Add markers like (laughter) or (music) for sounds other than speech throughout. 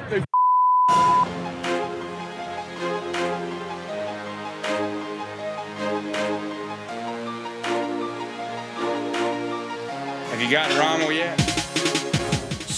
happen? We're whoop their Have you got Rommel yet?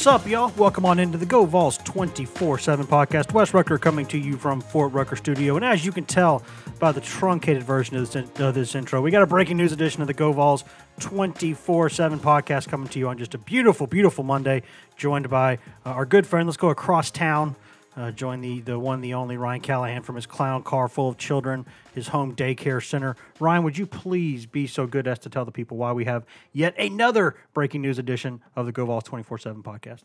Sup, y'all? Welcome on into the Go Vols 24 7 podcast. Wes Rucker coming to you from Fort Rucker Studio. And as you can tell by the truncated version of this, of this intro, we got a breaking news edition of the Go Vols 24 7 podcast coming to you on just a beautiful, beautiful Monday, joined by uh, our good friend. Let's go across town. Uh, join the, the one, the only Ryan Callahan from his clown car full of children, his home daycare center. Ryan, would you please be so good as to tell the people why we have yet another breaking news edition of the Go Vols 24 7 podcast?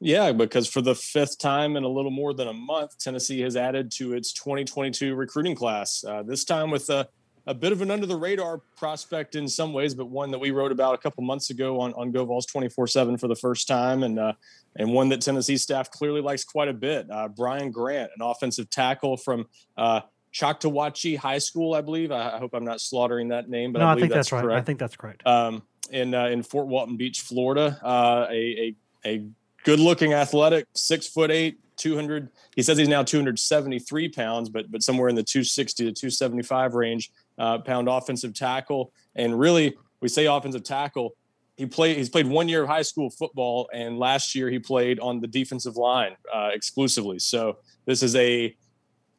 Yeah, because for the fifth time in a little more than a month, Tennessee has added to its 2022 recruiting class. Uh, this time with a, a bit of an under the radar prospect in some ways, but one that we wrote about a couple months ago on, on GoVols 24 7 for the first time. And, uh, and one that Tennessee staff clearly likes quite a bit. Uh, Brian Grant, an offensive tackle from uh, Choctawhatchee High School, I believe. I, I, hope I'm not slaughtering that name, but no, I, I think that's, that's right. Correct. I think that's correct. Um, in uh, in Fort Walton Beach, Florida, uh, a, a a good looking athletic, six foot eight, 200. He says he's now 273 pounds, but but somewhere in the 260 to 275 range, uh, pound offensive tackle. And really, we say offensive tackle. He played. He's played one year of high school football, and last year he played on the defensive line uh, exclusively. So this is a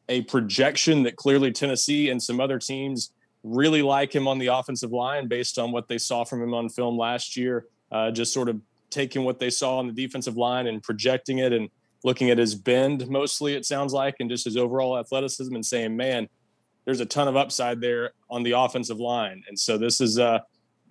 a projection that clearly Tennessee and some other teams really like him on the offensive line based on what they saw from him on film last year. Uh, just sort of taking what they saw on the defensive line and projecting it and looking at his bend mostly, it sounds like, and just his overall athleticism and saying, man, there's a ton of upside there on the offensive line. And so this is uh,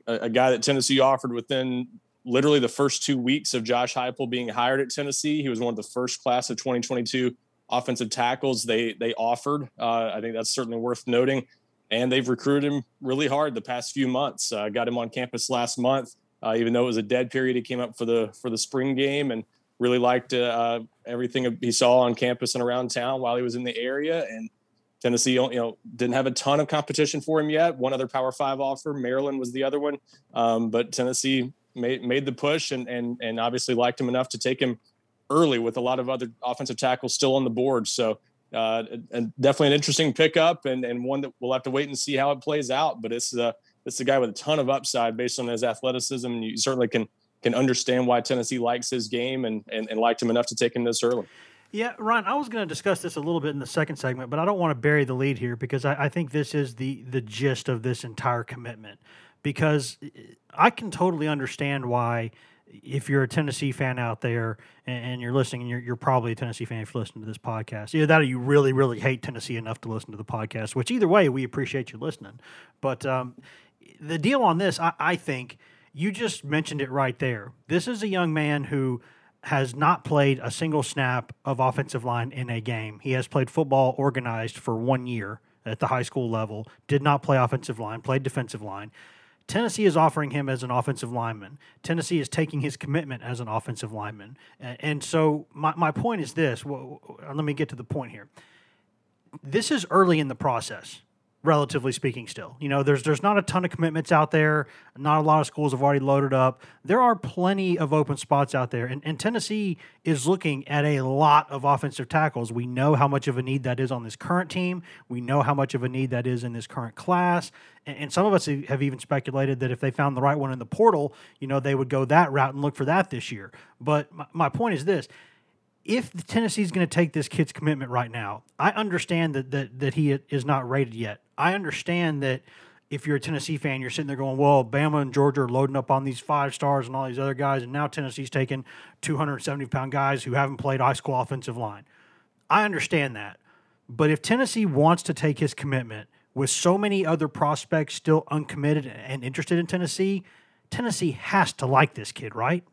a, a guy that Tennessee offered within literally the first two weeks of Josh Heupel being hired at Tennessee. He was one of the first class of 2022 offensive tackles they they offered. Uh, I think that's certainly worth noting. And they've recruited him really hard the past few months. Uh, got him on campus last month, uh, even though it was a dead period. He came up for the for the spring game and really liked uh, everything he saw on campus and around town while he was in the area. And Tennessee, you know, didn't have a ton of competition for him yet. One other Power Five offer, Maryland was the other one, um, but Tennessee made made the push and and and obviously liked him enough to take him early with a lot of other offensive tackles still on the board. So. Uh, and definitely an interesting pickup and, and one that we'll have to wait and see how it plays out. But it's uh, it's a guy with a ton of upside based on his athleticism. And you certainly can can understand why Tennessee likes his game and, and, and liked him enough to take him this early. Yeah, Ryan, I was going to discuss this a little bit in the second segment, but I don't want to bury the lead here because I, I think this is the the gist of this entire commitment. Because I can totally understand why, if you're a Tennessee fan out there and, you're listening, and you're, you're probably a Tennessee fan if you listen to this podcast, either that or you really, really hate Tennessee enough to listen to the podcast, which either way, we appreciate you listening. But um, the deal on this, I, I think you just mentioned it right there. This is a young man who has not played a single snap of offensive line in a game. He has played football organized for one year at the high school level, did not play offensive line, played defensive line. Tennessee is offering him as an offensive lineman. Tennessee is taking his commitment as an offensive lineman. And so, my, my point is this well, let me get to the point here. This is early in the process relatively speaking still. You know, there's there's not a ton of commitments out there. Not a lot of schools have already loaded up. There are plenty of open spots out there. And, and Tennessee is looking at a lot of offensive tackles. We know how much of a need that is on this current team. We know how much of a need that is in this current class. And, and some of us have even speculated that if they found the right one in the portal, you know, they would go that route and look for that this year. But my, my point is this if Tennessee's going to take this kid's commitment right now, I understand that, that that he is not rated yet. I understand that if you're a Tennessee fan, you're sitting there going, "Well, Bama and Georgia are loading up on these five stars and all these other guys, and now Tennessee's taking 270 pound guys who haven't played high school offensive line." I understand that, but if Tennessee wants to take his commitment, with so many other prospects still uncommitted and interested in Tennessee, Tennessee has to like this kid, right?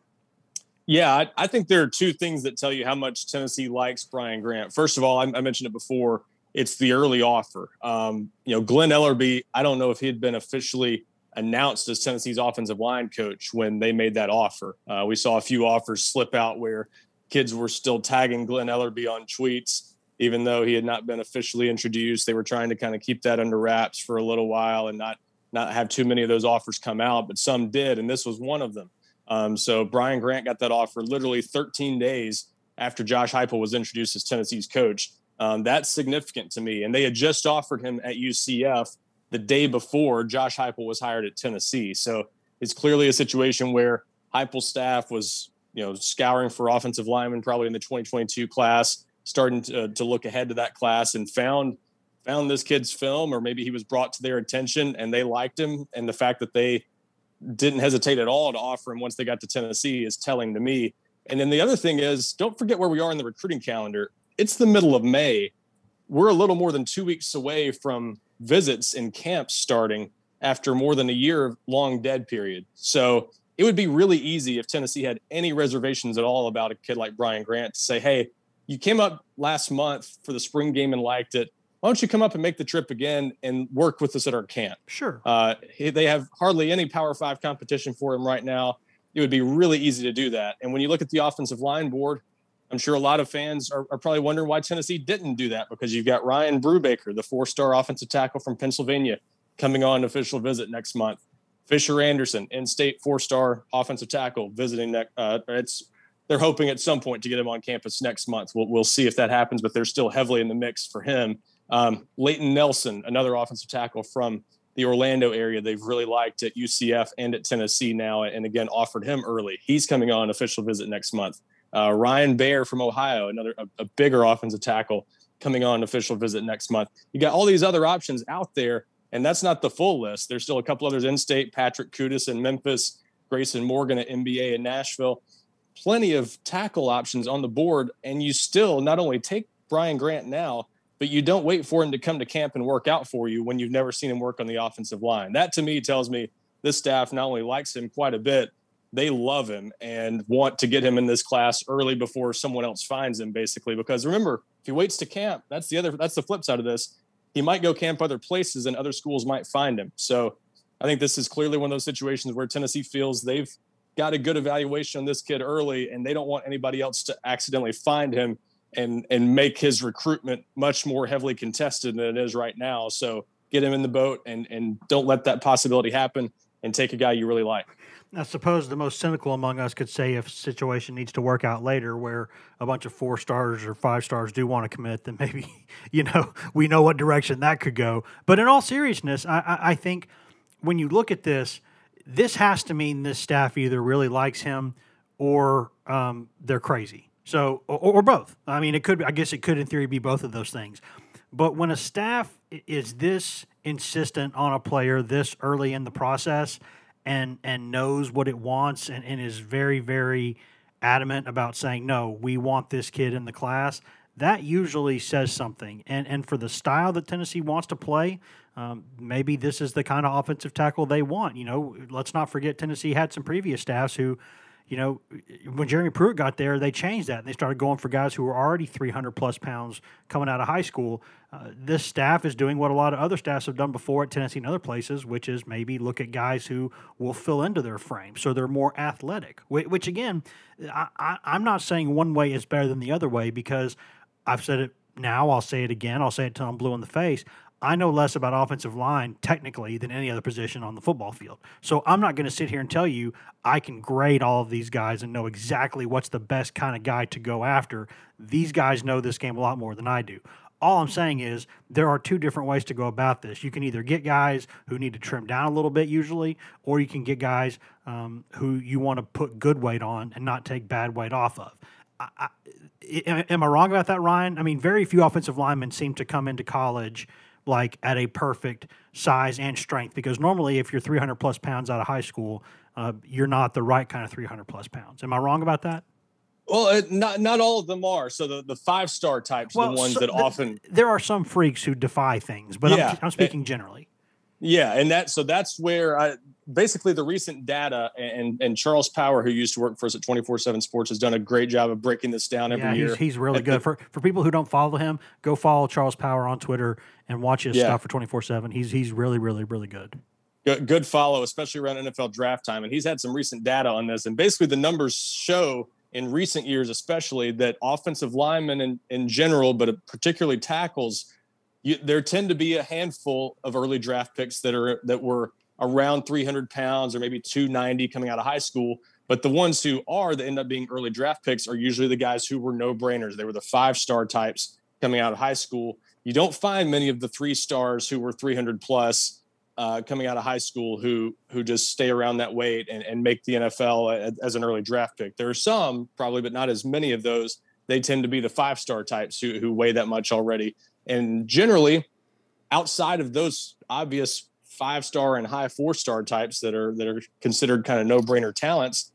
Yeah, I, I, think there are two things that tell you how much Tennessee likes Brian Grant. First of all, I, I mentioned it before. It's the early offer. Um, you know, Glen Elarbee. I don't know if he had been officially announced as Tennessee's offensive line coach when they made that offer. Uh, we saw a few offers slip out where kids were still tagging Glen Elarbee on tweets, even though he had not been officially introduced. They were trying to kind of keep that under wraps for a little while and not not have too many of those offers come out, but some did, and this was one of them. Um, so Brian Grant got that offer literally 13 days after Josh Heupel was introduced as Tennessee's coach. Um, that's significant to me. And they had just offered him at UCF the day before Josh Heupel was hired at Tennessee. So it's clearly a situation where Heupel's staff was, you know, scouring for offensive linemen probably in the 2022 class, starting to, to look ahead to that class and found found this kid's film, or maybe he was brought to their attention and they liked him. And the fact that they didn't hesitate at all to offer him once they got to Tennessee is telling to me. And then the other thing is, don't forget where we are in the recruiting calendar. It's the middle of May. We're a little more than two weeks away from visits and camps starting after more than a year of long dead period. So it would be really easy if Tennessee had any reservations at all about a kid like Brian Grant to say, hey, you came up last month for the spring game and liked it why don't you come up and make the trip again and work with us at our camp? Sure. Uh, they have hardly any Power Five competition for him right now. It would be really easy to do that. And when you look at the offensive line board, I'm sure a lot of fans are, are probably wondering why Tennessee didn't do that because you've got Ryan Brubaker, the four-star offensive tackle from Pennsylvania, coming on official visit next month. Fisher Anderson, in-state four-star offensive tackle, visiting next. Uh, it's they're hoping at some point to get him on campus next month. We'll, we'll see if that happens, but they're still heavily in the mix for him. Um, Leighton Nelson, another offensive tackle from the Orlando area, they've really liked at UCF and at Tennessee now, and again offered him early. He's coming on official visit next month. Uh, Ryan Baer from Ohio, another a, a bigger offensive tackle, coming on official visit next month. You got all these other options out there, and that's not the full list. There's still a couple others in state: Patrick Kutas in Memphis, Grayson Morgan at MBA in Nashville. Plenty of tackle options on the board, and you still not only take Brian Grant now but you don't wait for him to come to camp and work out for you when you've never seen him work on the offensive line. That to me tells me this staff not only likes him quite a bit, they love him and want to get him in this class early before someone else finds him basically. Because remember if he waits to camp that's the other that's the flip side of this. He might go camp other places and other schools might find him. So i think this is clearly one of those situations where tennessee feels they've got a good evaluation on this kid early and they don't want anybody else to accidentally find him and and make his recruitment much more heavily contested than it is right now. So get him in the boat and and don't let that possibility happen and take a guy you really like. I suppose the most cynical among us could say if a situation needs to work out later where a bunch of four stars or five stars do want to commit, then maybe, (laughs) you know, we know what direction that could go. But in all seriousness, I, I, I think when you look at this, this has to mean this staff either really likes him or um, they're crazy. So, or, or both. I mean, it could. I guess it could, in theory, be both of those things. But when a staff is this insistent on a player this early in the process, and and knows what it wants, and, and is very very adamant about saying no, we want this kid in the class. That usually says something. And and for the style that Tennessee wants to play, um, maybe this is the kind of offensive tackle they want. You know, let's not forget Tennessee had some previous staffs who you know, when Jeremy Pruitt got there, they changed that. And they started going for guys who were already 300 plus pounds coming out of high school. Uh, this staff is doing what a lot of other staffs have done before at Tennessee and other places, which is maybe look at guys who will fill into their frame. So they're more athletic, which, which again, I, I, I'm not saying one way is better than the other way because I've said it now, I'll say it again, I'll say it till I'm blue in the face. I know less about offensive line technically than any other position on the football field. So I'm not going to sit here and tell you I can grade all of these guys and know exactly what's the best kind of guy to go after. These guys know this game a lot more than I do. All I'm saying is there are two different ways to go about this. You can either get guys who need to trim down a little bit, usually, or you can get guys um, who you want to put good weight on and not take bad weight off of. I, I, am I wrong about that, Ryan? I mean, very few offensive linemen seem to come into college like at a perfect size and strength because normally if you're 300 plus pounds out of high school uh, you're not the right kind of 300 plus pounds am i wrong about that Well, it, not not all of them are. So the, the five star types, well, the ones so that often there are some freaks who defy things, but yeah, I'm, I'm speaking it, generally. Yeah, and that so that's where I basically the recent data and and Charles Power, who used to work for us at twenty four seven Sports, has done a great job of breaking this down every yeah, year. He's, he's really good for for people who don't follow him. Go follow Charles Power on Twitter and watch his yeah. stuff for twenty four seven. He's he's really really really good. good. Good follow, especially around NFL draft time, and he's had some recent data on this. And basically, the numbers show in recent years, especially that offensive linemen in, in general, but particularly tackles you, there tend to be a handful of early draft picks that are that were around 300 pounds or maybe 290 coming out of high school. But the ones who are that end up being early draft picks are usually the guys who were no brainers. They were the five star types coming out of high school. You don't find many of the three stars who were 300 plus uh, coming out of high school who who just stay around that weight and, and make the NFL as an early draft pick. There are some probably, but not as many of those. They tend to be the five star types who who weigh that much already. And generally, outside of those obvious five star and high four star types that are that are considered kind of no brainer talents,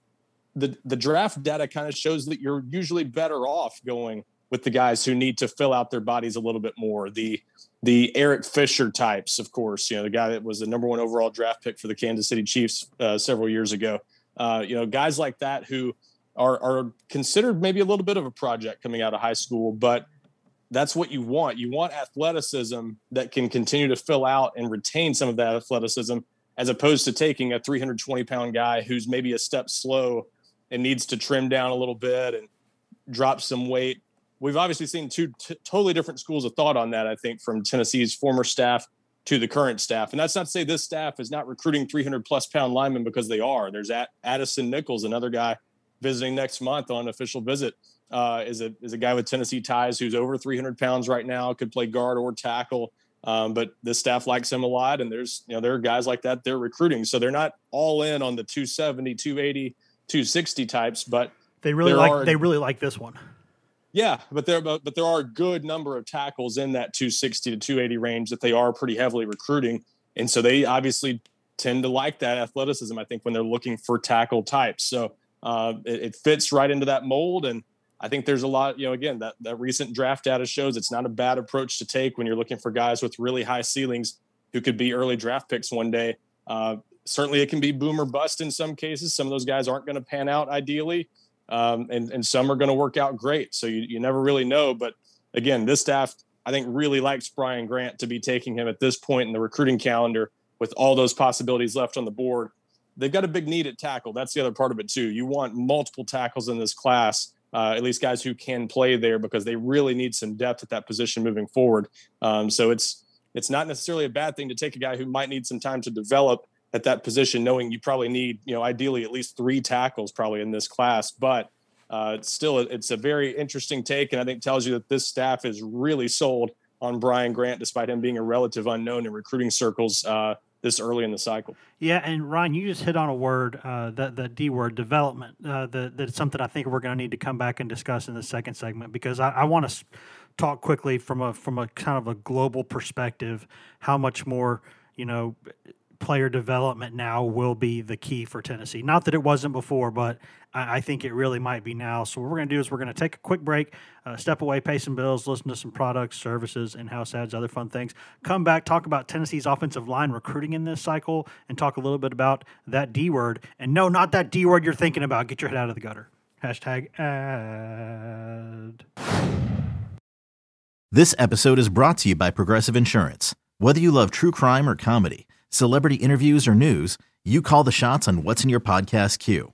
the the draft data kind of shows that you're usually better off going with the guys who need to fill out their bodies a little bit more. The the Eric Fisher types, of course, you know the guy that was the number one overall draft pick for the Kansas City Chiefs uh, several years ago. Uh, you know, guys like that who are are considered maybe a little bit of a project coming out of high school, but that's what you want. You want athleticism that can continue to fill out and retain some of that athleticism, as opposed to taking a 320 pound guy who's maybe a step slow and needs to trim down a little bit and drop some weight. We've obviously seen two t- totally different schools of thought on that, I think, from Tennessee's former staff to the current staff. And that's not to say this staff is not recruiting 300 plus pound linemen because they are. There's at Addison Nichols, another guy visiting next month on an official visit uh, is a is a guy with Tennessee ties who's over 300 pounds right now, could play guard or tackle. Um, but the staff likes him a lot, and there's you know there are guys like that they're recruiting, so they're not all in on the 270, 280, 260 types, but they really like are, they really like this one. Yeah, but there but, but there are a good number of tackles in that 260 to 280 range that they are pretty heavily recruiting, and so they obviously tend to like that athleticism. I think when they're looking for tackle types, so uh, it, it fits right into that mold, and I think there's a lot, you know, again, that, that recent draft data shows it's not a bad approach to take when you're looking for guys with really high ceilings who could be early draft picks one day. Uh, certainly, it can be boom or bust in some cases. Some of those guys aren't going to pan out ideally, um, and, and some are going to work out great. So you, you never really know. But again, this staff, I think, really likes Brian Grant to be taking him at this point in the recruiting calendar with all those possibilities left on the board. They've got a big need at tackle. That's the other part of it, too. You want multiple tackles in this class uh, at least guys who can play there because they really need some depth at that position moving forward. Um, so it's it's not necessarily a bad thing to take a guy who might need some time to develop at that position, knowing you probably need you know ideally at least three tackles probably in this class, but. Uh, still, it's a very interesting take, and I think tells you that this staff is really sold on Brian Grant, despite him being a relative unknown in recruiting circles. Uh, this early in the cycle. Yeah, and Ryan, you just hit on a word, uh, the the D word, development. Uh, that's something I think we're going to need to come back and discuss in the second segment because I, I want to talk quickly from a from a kind of a global perspective, how much more you know player development now will be the key for Tennessee. Not that it wasn't before, but I, I think it really might be now. So what we're going to do is we're going to take a quick break, uh, step away, pay some bills, listen to some products, services, in-house ads, other fun things. Come back, talk about Tennessee's offensive line recruiting in this cycle, and talk a little bit about that D word. And no, not that D word you're thinking about. Get your head out of the gutter. Hashtag ad. This episode is brought to you by Progressive Insurance. Whether you love true crime or comedy, celebrity interviews or news, you call the shots on what's in your podcast queue.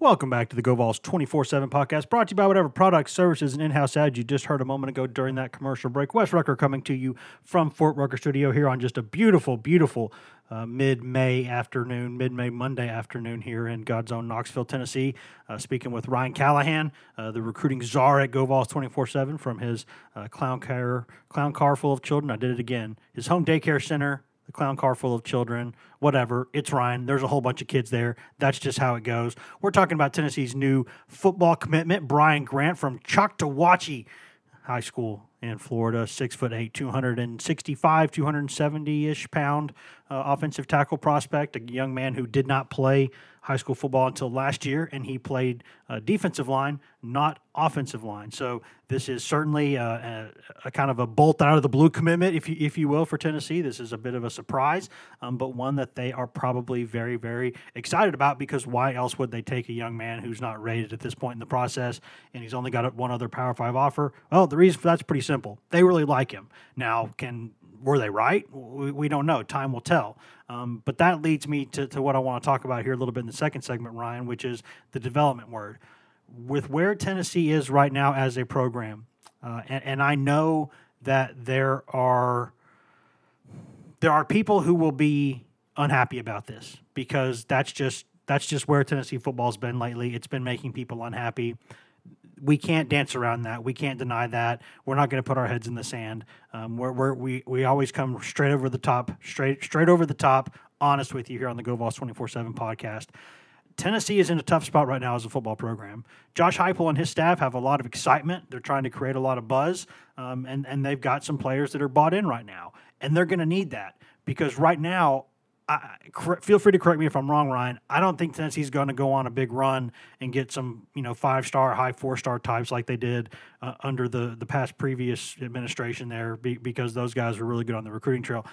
Welcome back to the GoVols 24-7 podcast, brought to you by whatever products, services, and in-house ads you just heard a moment ago during that commercial break. Wes Rucker coming to you from Fort Rucker Studio here on just a beautiful, beautiful uh, mid-May afternoon, mid-May Monday afternoon here in God's own Knoxville, Tennessee. Uh, speaking with Ryan Callahan, uh, the recruiting czar at GoVols 24-7 from his uh, clown car, clown car full of children. I did it again. His home daycare center the clown car full of children, whatever. It's Ryan. There's a whole bunch of kids there. That's just how it goes. We're talking about Tennessee's new football commitment, Brian Grant from Choctawhatchee High School in Florida, six foot eight, 265, 270 ish pound uh, offensive tackle prospect, a young man who did not play high school football until last year, and he played uh, defensive line, not offensive line. So this is certainly uh, a, a, kind of a bolt out of the blue commitment, if you if you will, for Tennessee. This is a bit of a surprise, um, but one that they are probably very very excited about because why else would they take a young man who's not rated at this point in the process, and he's only got one other Power Five offer? Well, the reason for that's pretty simple. They really like him. Now, can were they right? We, we don't know. Time will tell. Um, but that leads me to, to what I want to talk about here a little bit in the second segment, Ryan, which is the development word. With where Tennessee is right now as a program, uh, and, and I know that there are there are people who will be unhappy about this because that's just that's just where Tennessee football's been lately. It's been making people unhappy we can't dance around that. We can't deny that. We're not going to put our heads in the sand. Um, we're, we're, we we always come straight over the top, straight straight over the top. Honest with you here on the GoVols twenty four seven podcast. Tennessee is in a tough spot right now as a football program. Josh Heupel and his staff have a lot of excitement. They're trying to create a lot of buzz, um, and and they've got some players that are bought in right now, and they're going to need that because right now I, feel free to correct me if I'm wrong, Ryan. I don't think Tennessee's going to go on a big run and get some, you know, five star, high four star types like they did uh, under the the past previous administration there, be, because those guys were really good on the recruiting trail.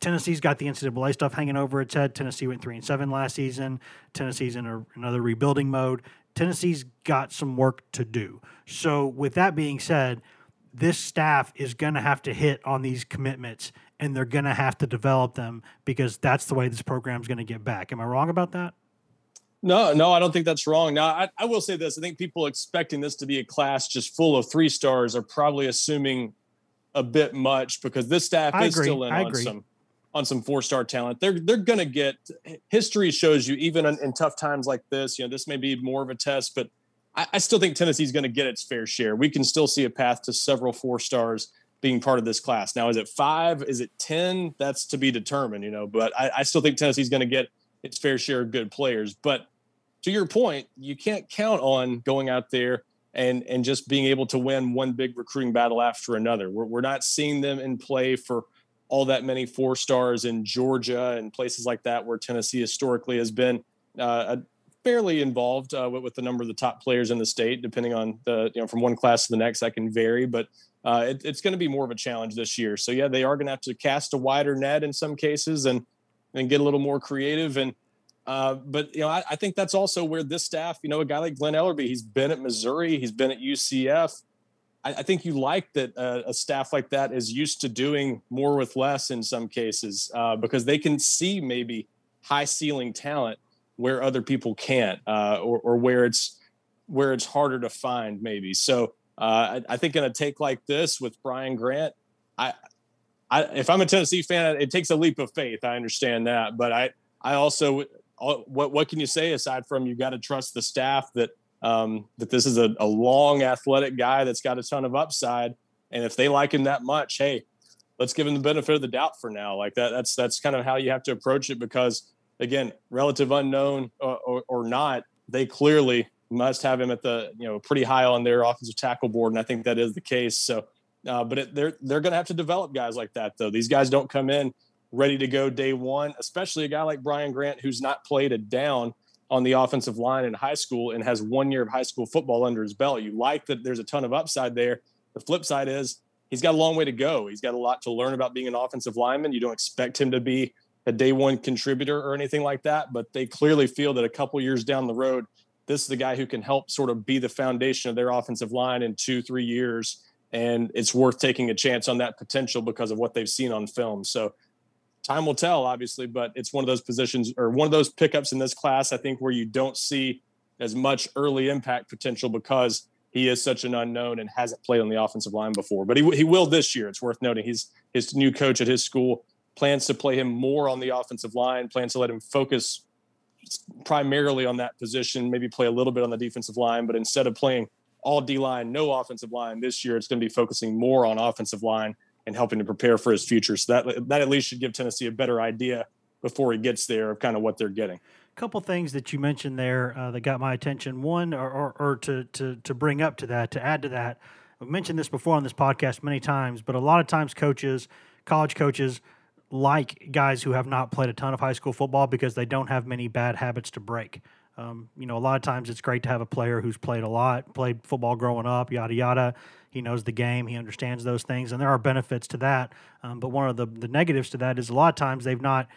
Tennessee's got the NCAA stuff hanging over its head. Tennessee went three and seven last season. Tennessee's in a, another rebuilding mode. Tennessee's got some work to do. So, with that being said, this staff is going to have to hit on these commitments and they're going to have to develop them because that's the way this program is going to get back. Am I wrong about that? No, no, I don't think that's wrong. Now, I, I, will say this: I think people expecting this to be a class just full of three stars are probably assuming a bit much because this staff I is agree. still in I on agree. some on some four star talent. They're they're going to get. History shows you even in, in, tough times like this. You know, this may be more of a test, but I, I still think Tennessee's going to get its fair share. We can still see a path to several four stars being part of this class. Now, is it five? Is it 10? That's to be determined, you know, but I, I still think Tennessee's going to get its fair share of good players. But to your point, you can't count on going out there and, and just being able to win one big recruiting battle after another. We're, we're not seeing them in play for all that many four stars in Georgia and places like that, where Tennessee historically has been uh, fairly involved uh, with, with, the number of the top players in the state, depending on the, you know, from one class to the next, that can vary. But uh, it, it's going to be more of a challenge this year. So yeah, they are going to have to cast a wider net in some cases and and get a little more creative. And uh, but you know, I, I, think that's also where this staff, you know, a guy like Glen Elarbee, he's been at Missouri, he's been at UCF. I, I think you like that uh, a staff like that is used to doing more with less in some cases uh, because they can see maybe high ceiling talent where other people can't, uh, or, or where it's where it's harder to find maybe. So uh, I, I, think in a take like this with Brian Grant, I, I, if I'm a Tennessee fan, it takes a leap of faith. I understand that, but I, I also, what, what can you say aside from you got to trust the staff that, um, that this is a, a long athletic guy that's got a ton of upside, and if they like him that much, hey, let's give him the benefit of the doubt for now. Like that, that's that's kind of how you have to approach it because again, relative unknown or, or, or not, they clearly must have him at the you know pretty high on their offensive tackle board, and I think that is the case. So, uh, but it, they're they're going to have to develop guys like that though. These guys don't come in ready to go day one, especially a guy like Brian Grant who's not played a down on the offensive line in high school and has one year of high school football under his belt. You like that there's a ton of upside there. The flip side is he's got a long way to go. He's got a lot to learn about being an offensive lineman. You don't expect him to be a day one contributor or anything like that, but they clearly feel that a couple years down the road, this is the guy who can help sort of be the foundation of their offensive line in two, three years and it's worth taking a chance on that potential because of what they've seen on film. So time will tell, obviously, but it's one of those positions or one of those pickups in this class, I think, where you don't see as much early impact potential because he is such an unknown and hasn't played on the offensive line before. But he, he will this year. It's worth noting. He's his new coach at his school plans to play him more on the offensive line, plans to let him focus primarily on that position, maybe play a little bit on the defensive line, but instead of playing all D line, no offensive line this year, it's going to be focusing more on offensive line and helping to prepare for his future. So that that at least should give Tennessee a better idea before he gets there of kind of what they're getting. A couple things that you mentioned there uh, that got my attention. One, or, or, or, to, to to bring up to that, to add to that, I've mentioned this before on this podcast many times, but a lot of times coaches, college coaches, like guys who have not played a ton of high school football because they don't have many bad habits to break. Um, you know, a lot of times it's great to have a player who's played a lot, played football growing up, yada yada. He knows the game, he understands those things, and there are benefits to that. Um, but one of the the negatives to that is a lot of times they've not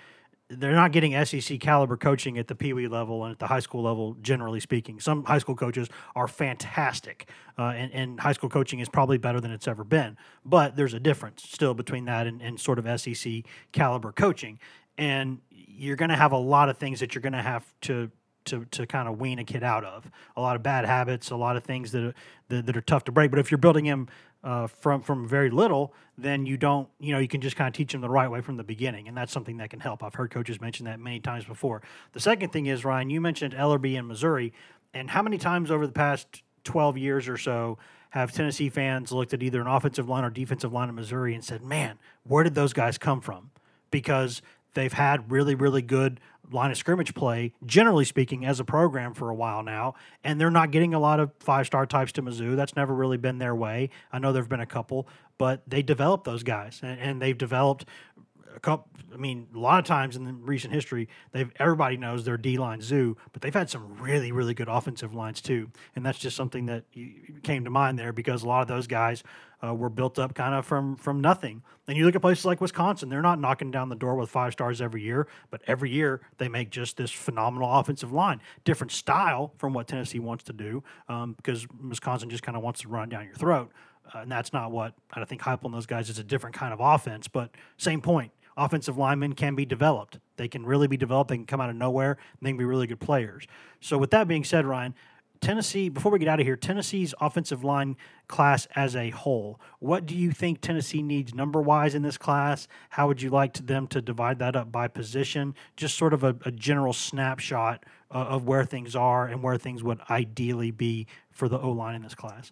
they're not getting SEC caliber coaching at the Pee Wee level and at the high school level, generally speaking. Some high school coaches are fantastic, uh, and, and, high school coaching is probably better than it's ever been. But there's a difference still between that and, and sort of SEC caliber coaching. And you're going to have a lot of things that you're going to have to to, to kind of wean a kid out of. A lot of bad habits, a lot of things that are, that, that are tough to break. But if you're building him uh, from from very little, then you don't, you know, you can just kind of teach them the right way from the beginning, and that's something that can help. I've heard coaches mention that many times before. The second thing is Ryan, you mentioned Elarbee in Missouri, and how many times over the past 12 years or so have Tennessee fans looked at either an offensive line or defensive line in Missouri and said, "Man, where did those guys come from?" Because they've had really, really good line of scrimmage play, generally speaking, as a program for a while now, and they're not getting a lot of five star types to Mizzou. That's never really been their way. I know there have been a couple, but they developed those guys, and, and they've developed a couple. I mean, a lot of times in the recent history, they've everybody knows their D line zoo, but they've had some really, really good offensive lines too, and that's just something that came to mind there because a lot of those guys uh, were built up kind of from from nothing. And you look at places like Wisconsin; they're not knocking down the door with five stars every year, but every year they make just this phenomenal offensive line. Different style from what Tennessee wants to do, um, because Wisconsin just kind of wants to run down your throat. Uh, and that's not what I think Heupel and those guys is a different kind of offense, but same point offensive linemen can be developed. They can really be developed. They can come out of nowhere and they can be really good players. So, with that being said, Ryan, Tennessee, before we get out of here, Tennessee's offensive line class as a whole, what do you think Tennessee needs number wise in this class? How would you like to them to divide that up by position? Just sort of a, a general snapshot uh, of where things are and where things would ideally be for the O line in this class.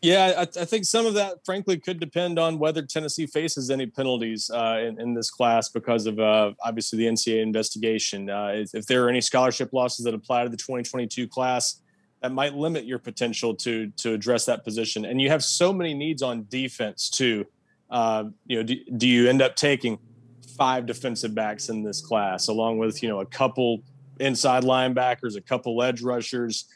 Yeah, I, I, think some of that, frankly, could depend on whether Tennessee faces any penalties uh, in, in, this class because of uh, obviously the NCAA investigation. Uh, if, if, there are any scholarship losses that apply to the 2022 class, that might limit your potential to to address that position. And you have so many needs on defense too. Uh, you know, do, do you end up taking five defensive backs in this class, along with you know a couple inside linebackers, a couple edge rushers?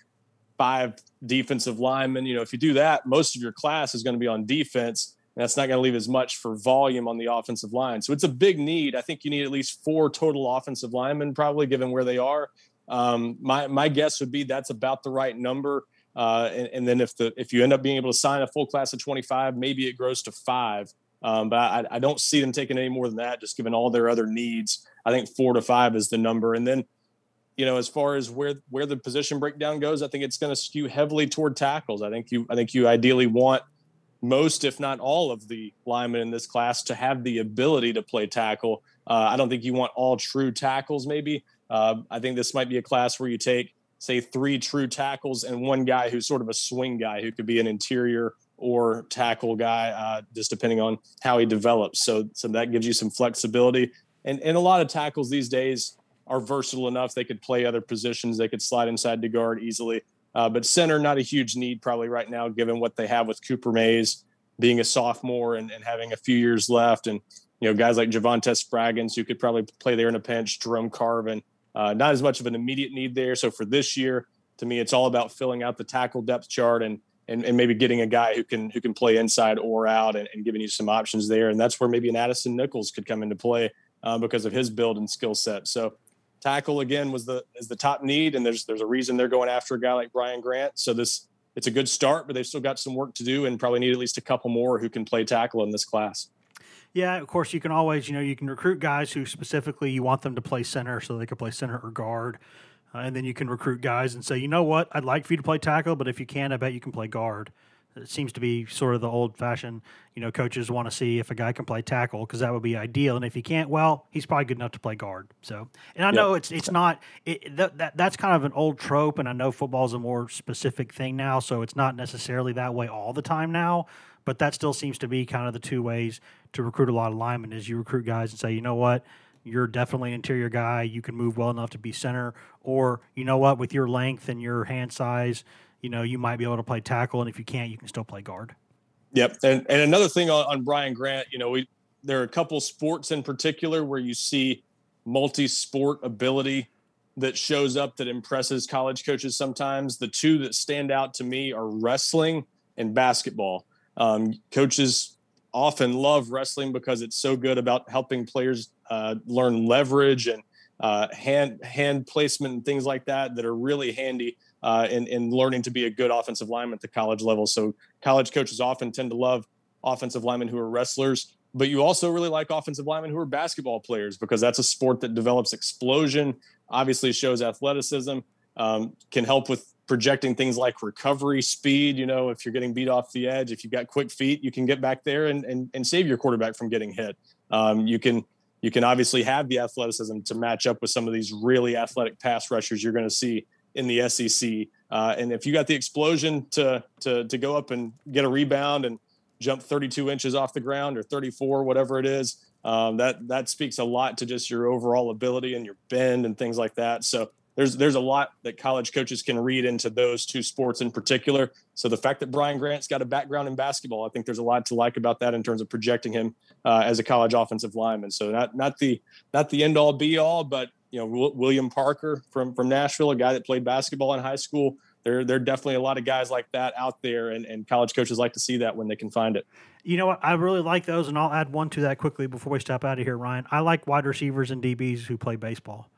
Five defensive linemen. You know, if you do that, most of your class is going to be on defense. And that's not going to leave as much for volume on the offensive line. So it's a big need. I think you need at least four total offensive linemen, probably given where they are. Um, my my guess would be that's about the right number. Uh, and, and, then if the if you end up being able to sign a full class of 25, maybe it grows to five. Um, but I, I don't see them taking any more than that, just given all their other needs. I think four to five is the number. And then you know, as far as where where the position breakdown goes, I think it's going to skew heavily toward tackles. I think you I think you ideally want most, if not all, of the linemen in this class to have the ability to play tackle. Uh, I don't think you want all true tackles. Maybe uh, I think this might be a class where you take say three true tackles and one guy who's sort of a swing guy who could be an interior or tackle guy, uh, just depending on how he develops. So so that gives you some flexibility. And and a lot of tackles these days are versatile enough. They could play other positions. They could slide inside to guard easily. Uh, but center, not a huge need probably right now, given what they have with Cooper Mays being a sophomore and, and having a few years left. And, you know, guys like Javontez Spraggins, who could probably play there in a pinch, Jerome Carvin, uh, not as much of an immediate need there. So for this year, to me, it's all about filling out the tackle depth chart and, and, and maybe getting a guy who can who can play inside or out and, and, giving you some options there. And that's where maybe an Addison Nichols could come into play uh, because of his build and skill set. So tackle again was the is the top need, and there's there's a reason they're going after a guy like Brian Grant. So this it's a good start, but they've still got some work to do and probably need at least a couple more who can play tackle in this class. Yeah, of course, you can always, you know, you can recruit guys who specifically you want them to play center so they can play center or guard. Uh, and then you can recruit guys and say, you know what, I'd like for you to play tackle, but if you can, I bet you can play guard. It seems to be sort of the old fashioned, you know, coaches want to see if a guy can play tackle because that would be ideal. And if he can't, well, he's probably good enough to play guard. So, and I yep. know it's it's not it, that, that that's kind of an old trope, and I know football is a more specific thing now, so it's not necessarily that way all the time now. But that still seems to be kind of the two ways to recruit a lot of linemen is you recruit guys and say, you know what, you're definitely an interior guy. You can move well enough to be center, or you know what, with your length and your hand size, you know you might be able to play tackle, and if you can't, you can still play guard. Yep, and and another thing on, on Brian Grant, you know, we there are a couple sports in particular where you see multi-sport ability that shows up that impresses college coaches sometimes. The two that stand out to me are wrestling and basketball. Um, coaches often love wrestling because it's so good about helping players uh, learn leverage and uh, hand hand placement and things like that that are really handy uh, in, in learning to be a good offensive lineman at the college level. So college coaches often tend to love offensive linemen who are wrestlers, but you also really like offensive linemen who are basketball players because that's a sport that develops explosion, obviously shows athleticism, um, can help with projecting things like recovery speed. You know, if you're getting beat off the edge, if you've got quick feet, you can get back there and, and, and save your quarterback from getting hit. Um, you can you can obviously have the athleticism to match up with some of these really athletic pass rushers you're going to see in the SEC. Uh, and if you got the explosion to to to go up and get a rebound and jump 32 inches off the ground or 34, whatever it is, um, that that speaks a lot to just your overall ability and your bend and things like that. So there's there's a lot that college coaches can read into those two sports in particular. So the fact that Brian Grant's got a background in basketball, I think there's a lot to like about that in terms of projecting him uh, as a college offensive lineman. So not not the not the end all be all, but you know w- William Parker from from Nashville, a guy that played basketball in high school. There, there are definitely a lot of guys like that out there, and, and college coaches like to see that when they can find it. You know what? I really like those, and I'll add one to that quickly before we step out of here, Ryan. I like wide receivers and DBs who play baseball.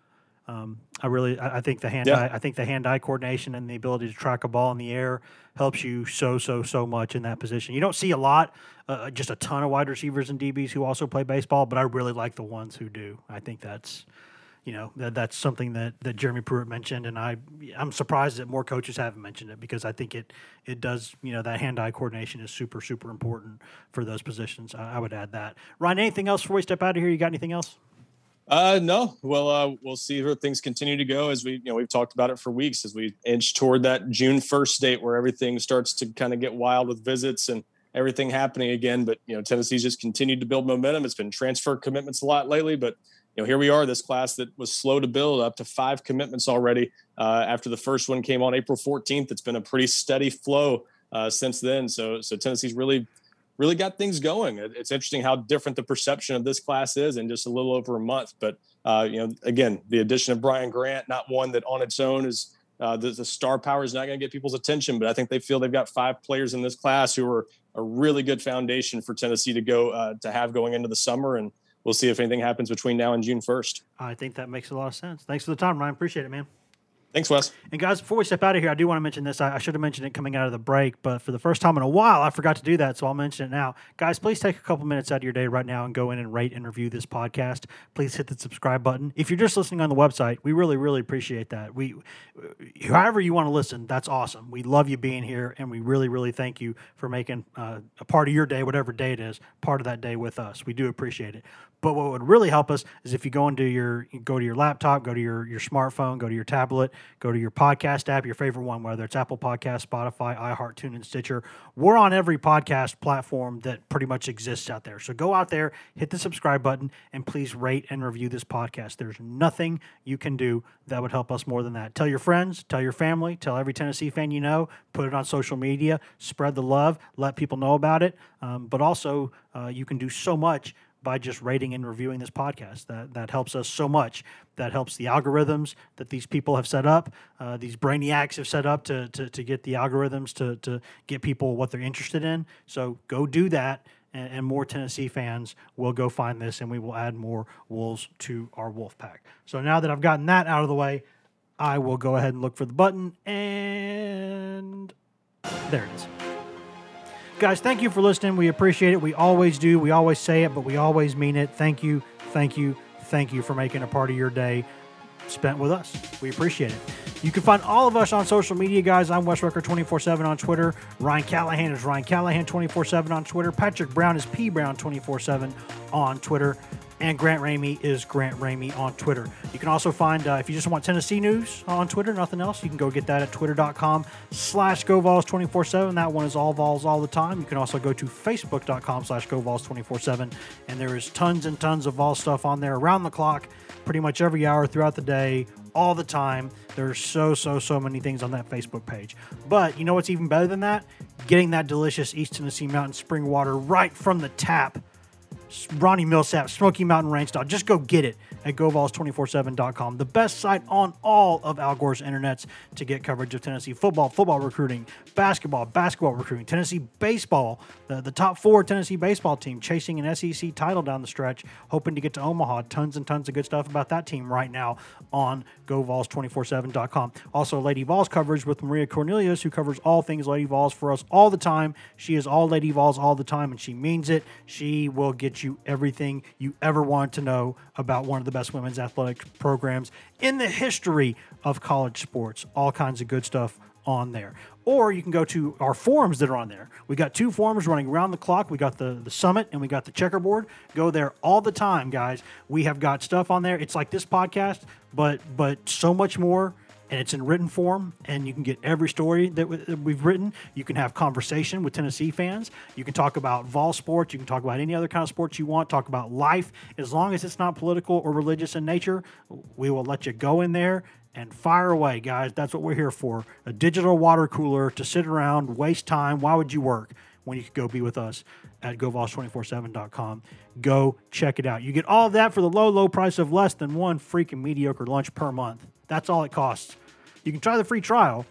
Um, I really, I, I think the hand, yeah. eye, I think the hand-eye coordination and the ability to track a ball in the air helps you so, so, so much in that position. You don't see a lot, uh, uh just a ton of wide receivers and DBs who also play baseball, but I really like the ones who do. I think that's, you know, that, that's something that, that Jeremy Pruitt mentioned, and I, I'm surprised that more coaches haven't mentioned it because I think it, it does, you know, that hand-eye coordination is super, super important for those positions. I, I would add that. Ryan, anything else before we step out of here? You got anything else? Uh, no. Well, uh, we'll see where things continue to go as we, you know, we've talked about it for weeks as we inch toward that June 1st date where everything starts to kind of get wild with visits and everything happening again. But, you know, Tennessee's just continued to build momentum. It's been transfer commitments a lot lately, but, you know, here we are, this class that was slow to build up to five commitments already. Uh, after the first one came on April 14th, it's been a pretty steady flow uh, since then. So, so Tennessee's really really got things going. It's interesting how different the perception of this class is in just a little over a month. But uh, you know, again, the addition of Brian Grant, not one that on its own is uh, the, the, star power is not going to get people's attention, but I think they feel they've got five players in this class who are a really good foundation for Tennessee to go uh, to have going into the summer. And we'll see if anything happens between now and June 1st. I think that makes a lot of sense. Thanks for the time, Ryan. Appreciate it, man. Thanks, Wes. And guys, before we step out of here, I do want to mention this. I, I, should have mentioned it coming out of the break, but for the first time in a while, I forgot to do that, so I'll mention it now. Guys, please take a couple minutes out of your day right now and go in and rate and review this podcast. Please hit the subscribe button. If you're just listening on the website, we really, really appreciate that. We, however you want to listen, that's awesome. We love you being here, and we really, really thank you for making uh, a part of your day, whatever day it is, part of that day with us. We do appreciate it. But what would really help us is if you go into your go to your laptop, go to your your smartphone, go to your tablet, go to your podcast app, your favorite one, whether it's Apple Podcast, Spotify, iHeart, TuneIn, Stitcher. We're on every podcast platform that pretty much exists out there. So go out there, hit the subscribe button, and please rate and review this podcast. There's nothing you can do that would help us more than that. Tell your friends, tell your family, tell every Tennessee fan you know, put it on social media, spread the love, let people know about it. Um, but also, uh, you can do so much by just rating and reviewing this podcast. That that helps us so much. That helps the algorithms that these people have set up, uh, these brainiacs have set up to, to, to get the algorithms to, to get people what they're interested in. So go do that, and, and more Tennessee fans will go find this, and we will add more wolves to our wolf pack. So now that I've gotten that out of the way, I will go ahead and look for the button and There it is. Guys, thank you for listening. We appreciate it. We always do. We always say it, but we always mean it. Thank you, thank you, thank you for making a part of your day spent with us. We appreciate it. You can find all of us on social media, guys. I'm Wes Rucker 24 7 on Twitter. Ryan Callahan is Ryan Callahan 24 7 on Twitter. Patrick Brown is P Brown 24 7 on Twitter. And Grant Ramey is Grant Ramey on Twitter. You can also find, uh, if you just want Tennessee news on Twitter, nothing else, you can go get that at twitter.com slash GoVols247. That one is all Vols all the time. You can also go to facebook.com slash GoVols247. And there is tons and tons of Vol stuff on there around the clock, pretty much every hour throughout the day, all the time. There's so, so, so many things on that Facebook page. But you know what's even better than that? Getting that delicious East Tennessee Mountain spring water right from the tap Ronnie Milsap, Smoky Mountain Range style. Just go get it at GoVols247.com, the best site on all of Al Gore's internets to get coverage of Tennessee football, football recruiting, basketball, basketball recruiting, Tennessee baseball, the, the top four Tennessee baseball team chasing an SEC title down the stretch, hoping to get to Omaha. Tons and tons of good stuff about that team right now on GoVols247.com. Also, Lady Vols coverage with Maria Cornelius, who covers all things Lady Vols for us all the time. She is all Lady Vols all the time, and she means it. She will get you everything you ever want to know about one of the best women's athletic programs in the history of college sports. All kinds of good stuff on there. Or you can go to our forums that are on there. We got two forums running around the clock. We got the, the summit and we got the checkerboard. Go there all the time, guys. We have got stuff on there. It's like this podcast, but but so much more and it's in written form and you can get every story that we've written. You can have conversation with tennessee fans. You can talk about vol sports. You can talk about any other kind of sports you want. Talk about life. As long as it's not political or religious in nature we will let you go in there and fire away guys. That's what we're here for. A digital water cooler to sit around waste time. Why would you work when you could go be with us at govols247.com. Go check it out. You get all of that for the low, low price of less than one freaking mediocre lunch per month. That's all it costs. You can try the free trial,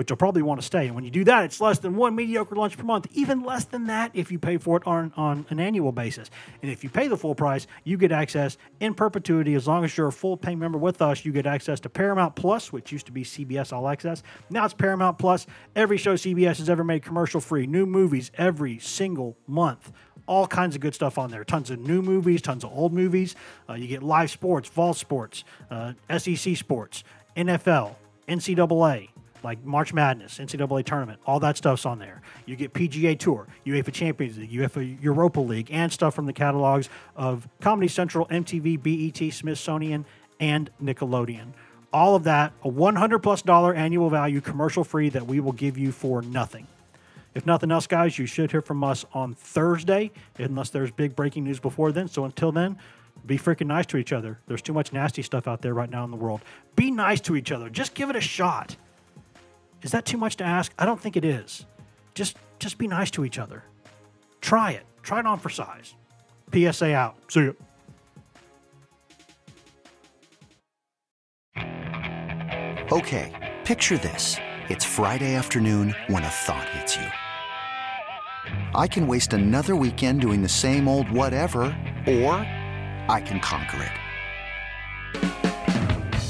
but you'll probably want to stay. And when you do that, it's less than one mediocre lunch per month, even less than that if you pay for it on, on an annual basis. And if you pay the full price, you get access in perpetuity. As long as you're a full pay member with us, you get access to Paramount Plus, which used to be CBS All Access. Now it's Paramount Plus. Every show CBS has ever made commercial free, new movies every single month all kinds of good stuff on there. Tons of new movies, tons of old movies. Uh, you get live sports, fall sports, uh, SEC sports, NFL, NCAA, like March Madness, NCAA tournament, all that stuff's on there. You get PGA Tour, UEFA Champions League, UEFA Europa League, and stuff from the catalogs of Comedy Central, MTV, BET, Smithsonian, and Nickelodeon. All of that, a 100 plus dollar annual value, commercial free, that we will give you for nothing. If nothing else, guys, you should hear from us on Thursday, unless there's big breaking news before then. So until then, be freaking nice to each other. There's too much nasty stuff out there right now in the world. Be nice to each other. Just give it a shot. Is that too much to ask? I don't think it is. Just just be nice to each other. Try it. Try it on for size. PSA out. See you. Okay, picture this. It's Friday afternoon when a thought hits you. I can waste another weekend doing the same old whatever, or I can conquer it.